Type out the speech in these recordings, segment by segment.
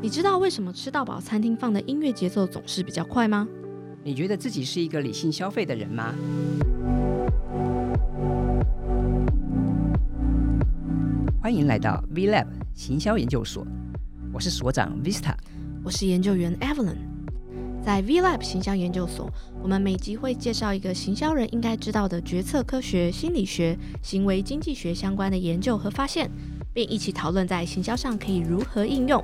你知道为什么吃到饱餐厅放的音乐节奏总是比较快吗？你觉得自己是一个理性消费的人吗？欢迎来到 V Lab 行销研究所，我是所长 Vista，我是研究员 Evelyn。在 V Lab 行销研究所，我们每集会介绍一个行销人应该知道的决策科学、心理学、行为经济学相关的研究和发现，并一起讨论在行销上可以如何应用。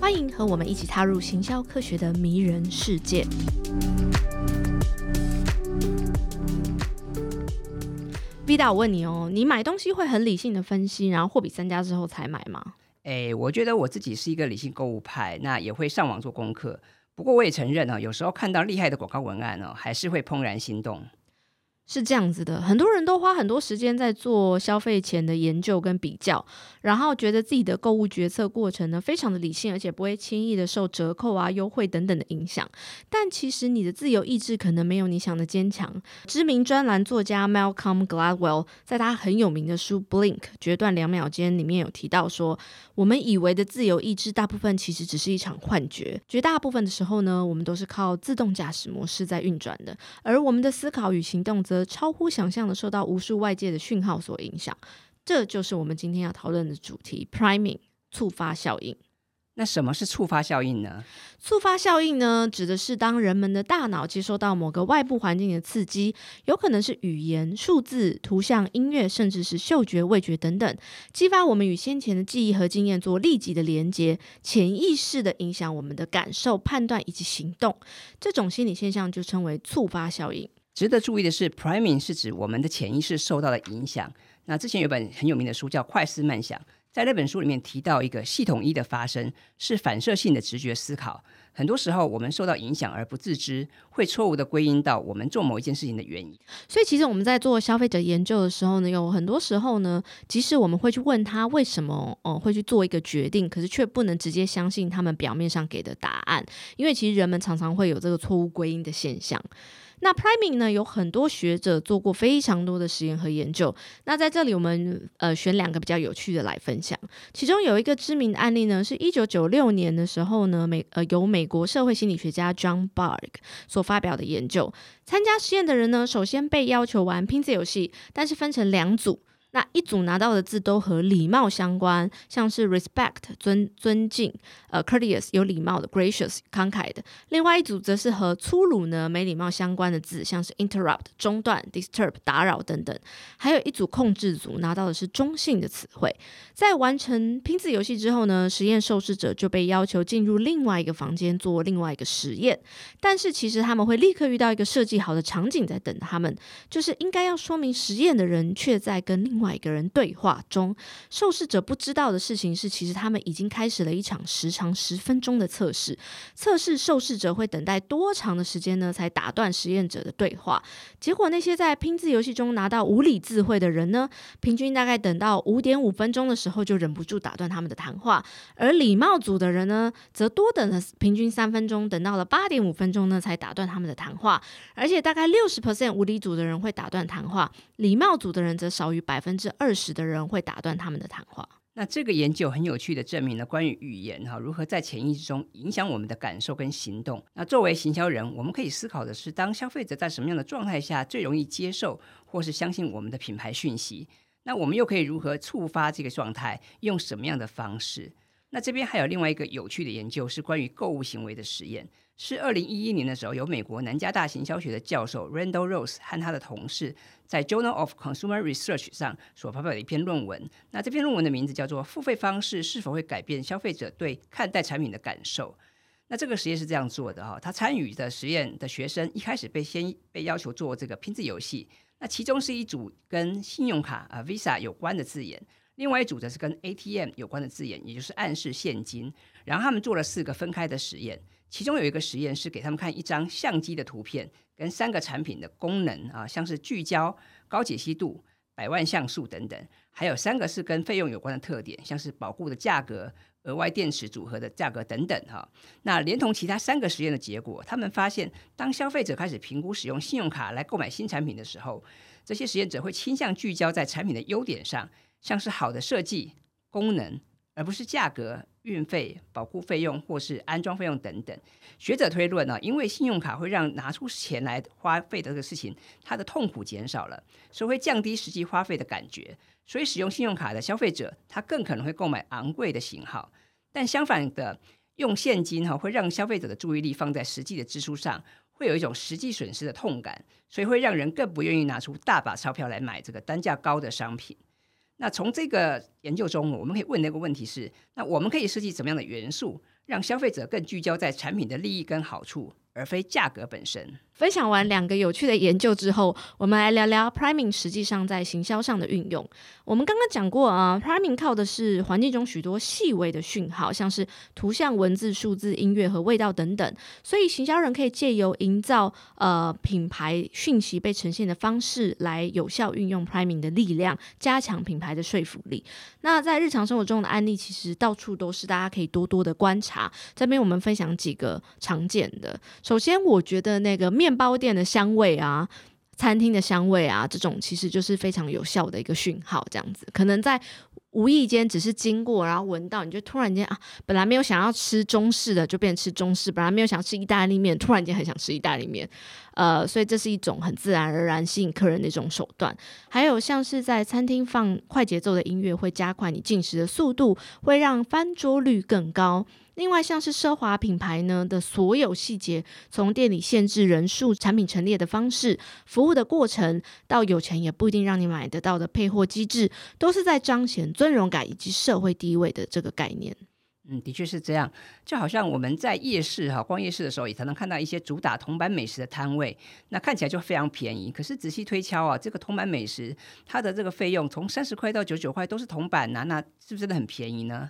欢迎和我们一起踏入行销科学的迷人世界。V 大，我问你哦，你买东西会很理性的分析，然后货比三家之后才买吗？哎，我觉得我自己是一个理性购物派，那也会上网做功课。不过我也承认啊，有时候看到厉害的广告文案呢，还是会怦然心动。是这样子的，很多人都花很多时间在做消费前的研究跟比较，然后觉得自己的购物决策过程呢非常的理性，而且不会轻易的受折扣啊、优惠等等的影响。但其实你的自由意志可能没有你想的坚强。知名专栏作家 Malcolm Gladwell 在他很有名的书《Blink 决断两秒间》里面有提到说，我们以为的自由意志大部分其实只是一场幻觉，绝大部分的时候呢，我们都是靠自动驾驶模式在运转的，而我们的思考与行动超乎想象的受到无数外界的讯号所影响，这就是我们今天要讨论的主题 ——priming 触发效应。那什么是触发效应呢？触发效应呢，指的是当人们的大脑接收到某个外部环境的刺激，有可能是语言、数字、图像、音乐，甚至是嗅觉、味觉等等，激发我们与先前的记忆和经验做立即的连接，潜意识的影响我们的感受、判断以及行动。这种心理现象就称为触发效应。值得注意的是，priming 是指我们的潜意识受到了影响。那之前有本很有名的书叫《快思慢想》，在那本书里面提到一个系统一的发生是反射性的直觉思考。很多时候我们受到影响而不自知，会错误的归因到我们做某一件事情的原因。所以其实我们在做消费者研究的时候呢，有很多时候呢，即使我们会去问他为什么哦会去做一个决定，可是却不能直接相信他们表面上给的答案，因为其实人们常常会有这个错误归因的现象。那 priming 呢？有很多学者做过非常多的实验和研究。那在这里，我们呃选两个比较有趣的来分享。其中有一个知名的案例呢，是一九九六年的时候呢，美呃由美国社会心理学家 John Barg 所发表的研究。参加实验的人呢，首先被要求玩拼字游戏，但是分成两组。那一组拿到的字都和礼貌相关，像是 respect 尊尊敬，呃 courteous 有礼貌的，gracious 慷慨的。另外一组则是和粗鲁呢没礼貌相关的字，像是 interrupt 中断，disturb 打扰等等。还有一组控制组拿到的是中性的词汇。在完成拼字游戏之后呢，实验受试者就被要求进入另外一个房间做另外一个实验。但是其实他们会立刻遇到一个设计好的场景在等他们，就是应该要说明实验的人却在跟另。另外一个人对话中，受试者不知道的事情是，其实他们已经开始了一场时长十分钟的测试。测试受试者会等待多长的时间呢？才打断实验者的对话。结果，那些在拼字游戏中拿到无理智慧的人呢，平均大概等到五点五分钟的时候就忍不住打断他们的谈话；而礼貌组的人呢，则多等了平均三分钟，等到了八点五分钟呢才打断他们的谈话。而且，大概六十 percent 无理组的人会打断谈话，礼貌组的人则少于百分。分之二十的人会打断他们的谈话。那这个研究很有趣的证明了关于语言哈如何在潜意识中影响我们的感受跟行动。那作为行销人，我们可以思考的是，当消费者在什么样的状态下最容易接受或是相信我们的品牌讯息？那我们又可以如何触发这个状态？用什么样的方式？那这边还有另外一个有趣的研究是关于购物行为的实验。是二零一一年的时候，由美国南加大行销学的教授 Randall Rose 和他的同事在 Journal of Consumer Research 上所发表的一篇论文。那这篇论文的名字叫做《付费方式是否会改变消费者对看待产品的感受》。那这个实验是这样做的哈，他参与的实验的学生一开始被先被要求做这个拼字游戏，那其中是一组跟信用卡啊 Visa 有关的字眼，另外一组则是跟 ATM 有关的字眼，也就是暗示现金。然后他们做了四个分开的实验。其中有一个实验是给他们看一张相机的图片，跟三个产品的功能啊，像是聚焦、高解析度、百万像素等等，还有三个是跟费用有关的特点，像是保护的价格、额外电池组合的价格等等哈。那连同其他三个实验的结果，他们发现，当消费者开始评估使用信用卡来购买新产品的时候，这些实验者会倾向聚焦在产品的优点上，像是好的设计、功能，而不是价格、运费、保护费用或是安装费用等等。学者推论呢，因为信用卡会让拿出钱来花费的这个事情，它的痛苦减少了，所以会降低实际花费的感觉。所以使用信用卡的消费者，他更可能会购买昂贵的型号。但相反的，用现金哈会让消费者的注意力放在实际的支出上，会有一种实际损失的痛感，所以会让人更不愿意拿出大把钞票来买这个单价高的商品。那从这个研究中，我们可以问的一个问题是：那我们可以设计什么样的元素，让消费者更聚焦在产品的利益跟好处，而非价格本身？分享完两个有趣的研究之后，我们来聊聊 priming 实际上在行销上的运用。我们刚刚讲过啊，priming 靠的是环境中许多细微的讯号，像是图像、文字、数字、音乐和味道等等。所以行销人可以借由营造呃品牌讯息被呈现的方式，来有效运用 priming 的力量，加强品牌的说服力。那在日常生活中的案例，其实到处都是，大家可以多多的观察。这边我们分享几个常见的。首先，我觉得那个面包店的香味啊，餐厅的香味啊，这种其实就是非常有效的一个讯号。这样子，可能在无意间只是经过，然后闻到，你就突然间啊，本来没有想要吃中式的，就变吃中式；本来没有想吃意大利面，突然间很想吃意大利面。呃，所以这是一种很自然而然吸引客人的一种手段。还有像是在餐厅放快节奏的音乐，会加快你进食的速度，会让翻桌率更高。另外，像是奢华品牌呢的所有细节，从店里限制人数、产品陈列的方式、服务的过程，到有钱也不一定让你买得到的配货机制，都是在彰显尊荣感以及社会地位的这个概念。嗯，的确是这样。就好像我们在夜市哈逛夜市的时候，也常常看到一些主打铜板美食的摊位，那看起来就非常便宜。可是仔细推敲啊，这个铜板美食它的这个费用从三十块到九十九块都是铜板呐，那是不是真的很便宜呢？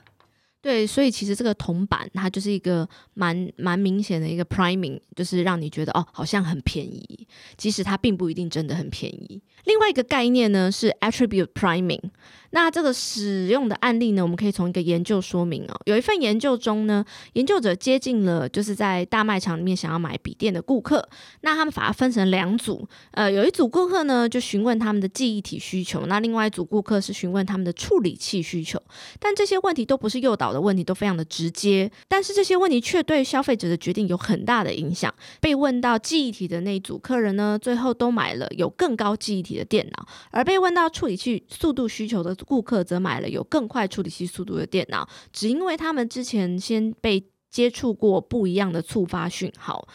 对，所以其实这个铜板它就是一个蛮蛮明显的一个 priming，就是让你觉得哦，好像很便宜，其实它并不一定真的很便宜。另外一个概念呢是 attribute priming。那这个使用的案例呢，我们可以从一个研究说明哦。有一份研究中呢，研究者接近了就是在大卖场里面想要买笔电的顾客，那他们把它分成两组，呃，有一组顾客呢就询问他们的记忆体需求，那另外一组顾客是询问他们的处理器需求。但这些问题都不是诱导的问题，都非常的直接，但是这些问题却对消费者的决定有很大的影响。被问到记忆体的那一组客人呢，最后都买了有更高记忆体的电脑，而被问到处理器速度需求的。顾客则买了有更快处理器速度的电脑，只因为他们之前先被接触过不一样的触发讯号。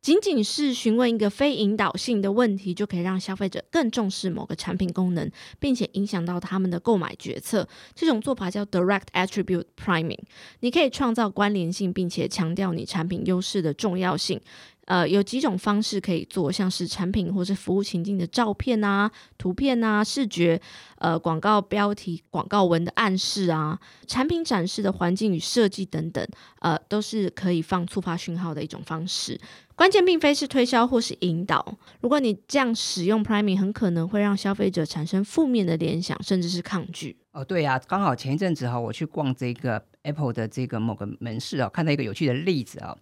仅仅是询问一个非引导性的问题，就可以让消费者更重视某个产品功能，并且影响到他们的购买决策。这种做法叫 Direct Attribute Priming。你可以创造关联性，并且强调你产品优势的重要性。呃，有几种方式可以做，像是产品或是服务情境的照片啊、图片啊、视觉，呃，广告标题、广告文的暗示啊，产品展示的环境与设计等等，呃，都是可以放触发讯号的一种方式。关键并非是推销或是引导。如果你这样使用 priming，很可能会让消费者产生负面的联想，甚至是抗拒。哦，对呀，刚好前一阵子哈，我去逛这个 Apple 的这个某个门市啊，看到一个有趣的例子啊。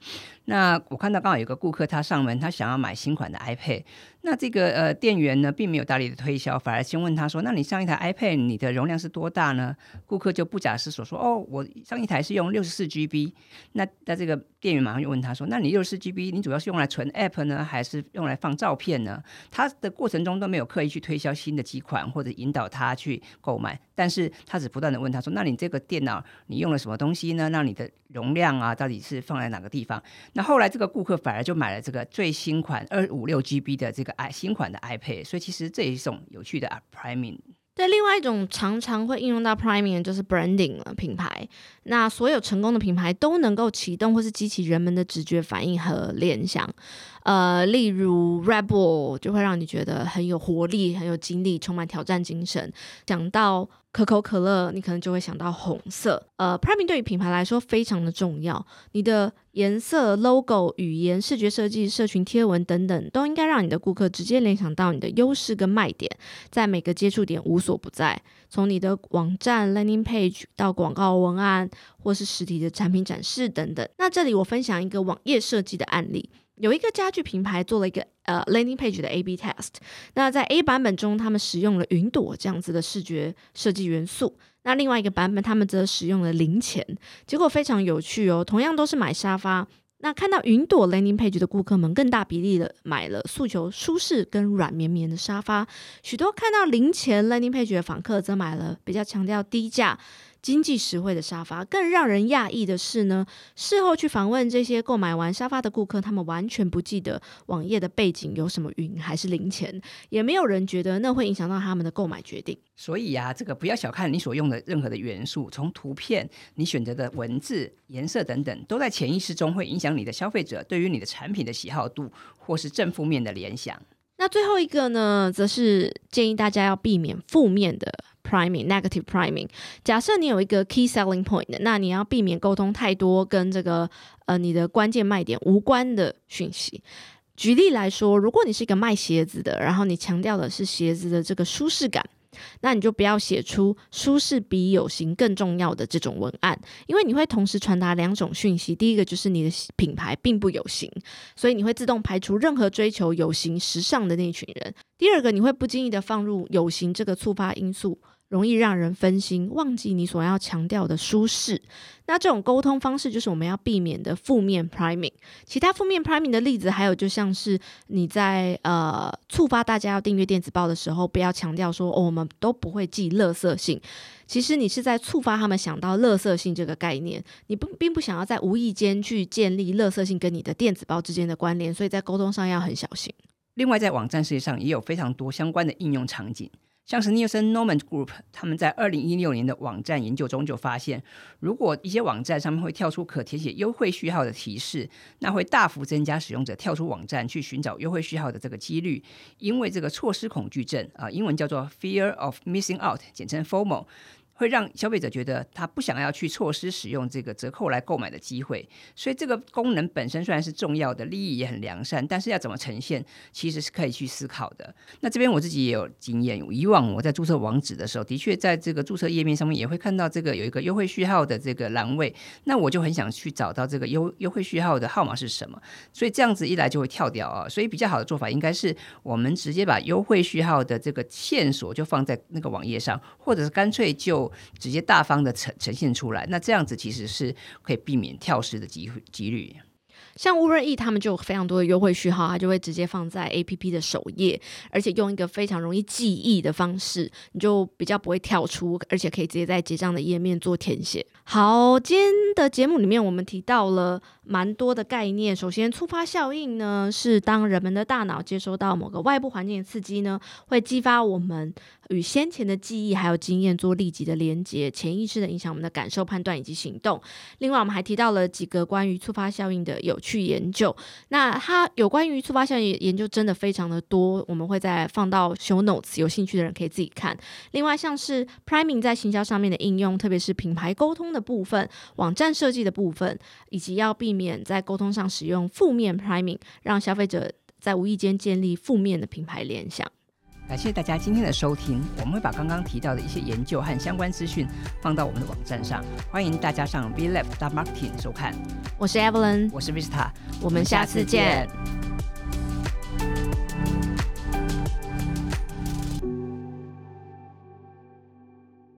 那我看到刚好有个顾客他上门，他想要买新款的 iPad。那这个呃店员呢，并没有大力的推销，反而先问他说：“那你上一台 iPad 你的容量是多大呢？”顾客就不假思索说：“哦，我上一台是用六十四 GB。”那那这个店员马上就问他说：“那你六十四 GB 你主要是用来存 App 呢，还是用来放照片呢？”他的过程中都没有刻意去推销新的机款或者引导他去购买，但是他只不断的问他说：“那你这个电脑你用了什么东西呢？那你的容量啊到底是放在哪个地方？”那后来这个顾客反而就买了这个最新款二五六 GB 的这个。i 新款的 iPad，所以其实这也是一种有趣的 priming。对，另外一种常常会应用到 priming 就是 branding 了品牌。那所有成功的品牌都能够启动或是激起人们的直觉反应和联想。呃，例如 Rebel 就会让你觉得很有活力、很有精力、充满挑战精神。讲到可口可乐，你可能就会想到红色。呃，Prime 对于品牌来说非常的重要。你的颜色、logo、语言、视觉设计、社群贴文等等，都应该让你的顾客直接联想到你的优势跟卖点，在每个接触点无所不在。从你的网站 landing page 到广告文案，或是实体的产品展示等等。那这里我分享一个网页设计的案例。有一个家具品牌做了一个呃 landing page 的 A/B test。那在 A 版本中，他们使用了云朵这样子的视觉设计元素；那另外一个版本，他们则使用了零钱。结果非常有趣哦，同样都是买沙发。那看到云朵 landing page 的顾客们，更大比例的买了诉求舒适跟软绵绵的沙发；许多看到零钱 landing page 的访客，则买了比较强调低价。经济实惠的沙发，更让人讶异的是呢，事后去访问这些购买完沙发的顾客，他们完全不记得网页的背景有什么云还是零钱，也没有人觉得那会影响到他们的购买决定。所以啊，这个不要小看你所用的任何的元素，从图片、你选择的文字、颜色等等，都在潜意识中会影响你的消费者对于你的产品的喜好度，或是正负面的联想。那最后一个呢，则是建议大家要避免负面的。Priming negative priming。假设你有一个 key selling point，那你要避免沟通太多跟这个呃你的关键卖点无关的讯息。举例来说，如果你是一个卖鞋子的，然后你强调的是鞋子的这个舒适感。那你就不要写出舒适比有型更重要的这种文案，因为你会同时传达两种讯息。第一个就是你的品牌并不有型，所以你会自动排除任何追求有型、时尚的那一群人。第二个，你会不经意的放入有型这个触发因素。容易让人分心，忘记你所要强调的舒适。那这种沟通方式就是我们要避免的负面 priming。其他负面 priming 的例子还有，就像是你在呃触发大家要订阅电子报的时候，不要强调说哦，我们都不会记乐色性。其实你是在触发他们想到乐色性这个概念，你不并不想要在无意间去建立乐色性跟你的电子报之间的关联，所以在沟通上要很小心。另外，在网站世界上也有非常多相关的应用场景。像是 Nielsen Norman Group，他们在二零一六年的网站研究中就发现，如果一些网站上面会跳出可填写优惠序号的提示，那会大幅增加使用者跳出网站去寻找优惠序号的这个几率。因为这个措施恐惧症啊，英文叫做 Fear of Missing Out，简称 FOMO。会让消费者觉得他不想要去错失使用这个折扣来购买的机会，所以这个功能本身虽然是重要的，利益也很良善，但是要怎么呈现，其实是可以去思考的。那这边我自己也有经验，以往我在注册网址的时候，的确在这个注册页面上面也会看到这个有一个优惠序号的这个栏位，那我就很想去找到这个优优惠序号的号码是什么，所以这样子一来就会跳掉啊。所以比较好的做法应该是我们直接把优惠序号的这个线索就放在那个网页上，或者是干脆就直接大方的呈呈现出来，那这样子其实是可以避免跳失的机几率。像乌瑞 E 他们就有非常多的优惠序号，它就会直接放在 A P P 的首页，而且用一个非常容易记忆的方式，你就比较不会跳出，而且可以直接在结账的页面做填写。好，今天的节目里面我们提到了蛮多的概念。首先，触发效应呢，是当人们的大脑接收到某个外部环境的刺激呢，会激发我们与先前的记忆还有经验做立即的连接，潜意识的影响我们的感受、判断以及行动。另外，我们还提到了几个关于触发效应的有趣研究。那它有关于触发效应研究真的非常的多，我们会再放到 show notes，有兴趣的人可以自己看。另外，像是 priming 在行销上面的应用，特别是品牌沟通的部分、网站设计的部分，以及要避免在沟通上使用负面 priming，让消费者在无意间建立负面的品牌联想。感谢大家今天的收听，我们会把刚刚提到的一些研究和相关资讯放到我们的网站上，欢迎大家上 v l a b Marketing 收看。我是 Evelyn，我是 Vista，我们下次见。